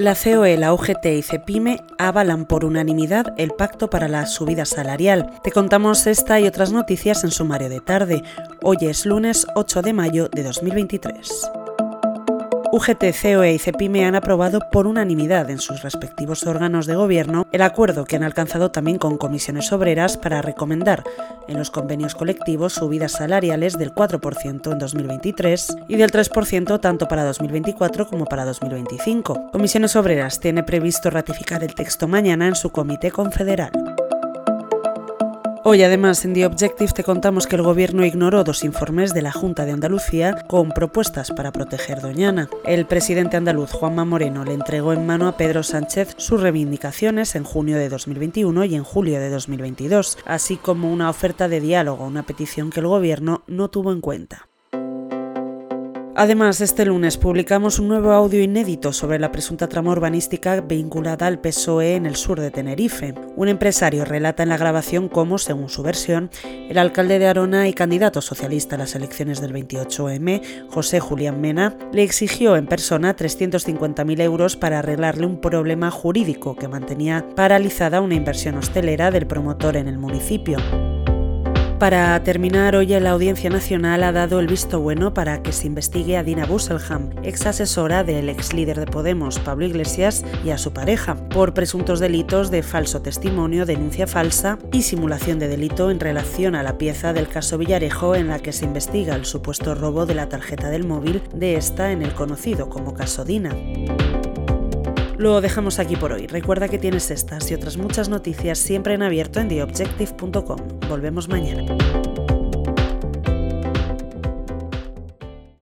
La COE, la UGT y CEPIME avalan por unanimidad el pacto para la subida salarial. Te contamos esta y otras noticias en sumario de tarde. Hoy es lunes 8 de mayo de 2023. UGT, COE y CEPIME han aprobado por unanimidad en sus respectivos órganos de gobierno el acuerdo que han alcanzado también con comisiones obreras para recomendar en los convenios colectivos subidas salariales del 4% en 2023 y del 3% tanto para 2024 como para 2025. Comisiones Obreras tiene previsto ratificar el texto mañana en su comité confederal. Hoy además en The Objective te contamos que el gobierno ignoró dos informes de la Junta de Andalucía con propuestas para proteger Doñana. El presidente andaluz Juanma Moreno le entregó en mano a Pedro Sánchez sus reivindicaciones en junio de 2021 y en julio de 2022, así como una oferta de diálogo, una petición que el gobierno no tuvo en cuenta. Además, este lunes publicamos un nuevo audio inédito sobre la presunta trama urbanística vinculada al PSOE en el sur de Tenerife. Un empresario relata en la grabación cómo, según su versión, el alcalde de Arona y candidato socialista a las elecciones del 28M, José Julián Mena, le exigió en persona 350.000 euros para arreglarle un problema jurídico que mantenía paralizada una inversión hostelera del promotor en el municipio. Para terminar, hoy la Audiencia Nacional ha dado el visto bueno para que se investigue a Dina Busselham, ex asesora del ex líder de Podemos, Pablo Iglesias, y a su pareja, por presuntos delitos de falso testimonio, denuncia falsa y simulación de delito en relación a la pieza del caso Villarejo en la que se investiga el supuesto robo de la tarjeta del móvil de esta en el conocido como caso Dina. Lo dejamos aquí por hoy. Recuerda que tienes estas y otras muchas noticias siempre en abierto en theobjective.com. Volvemos mañana.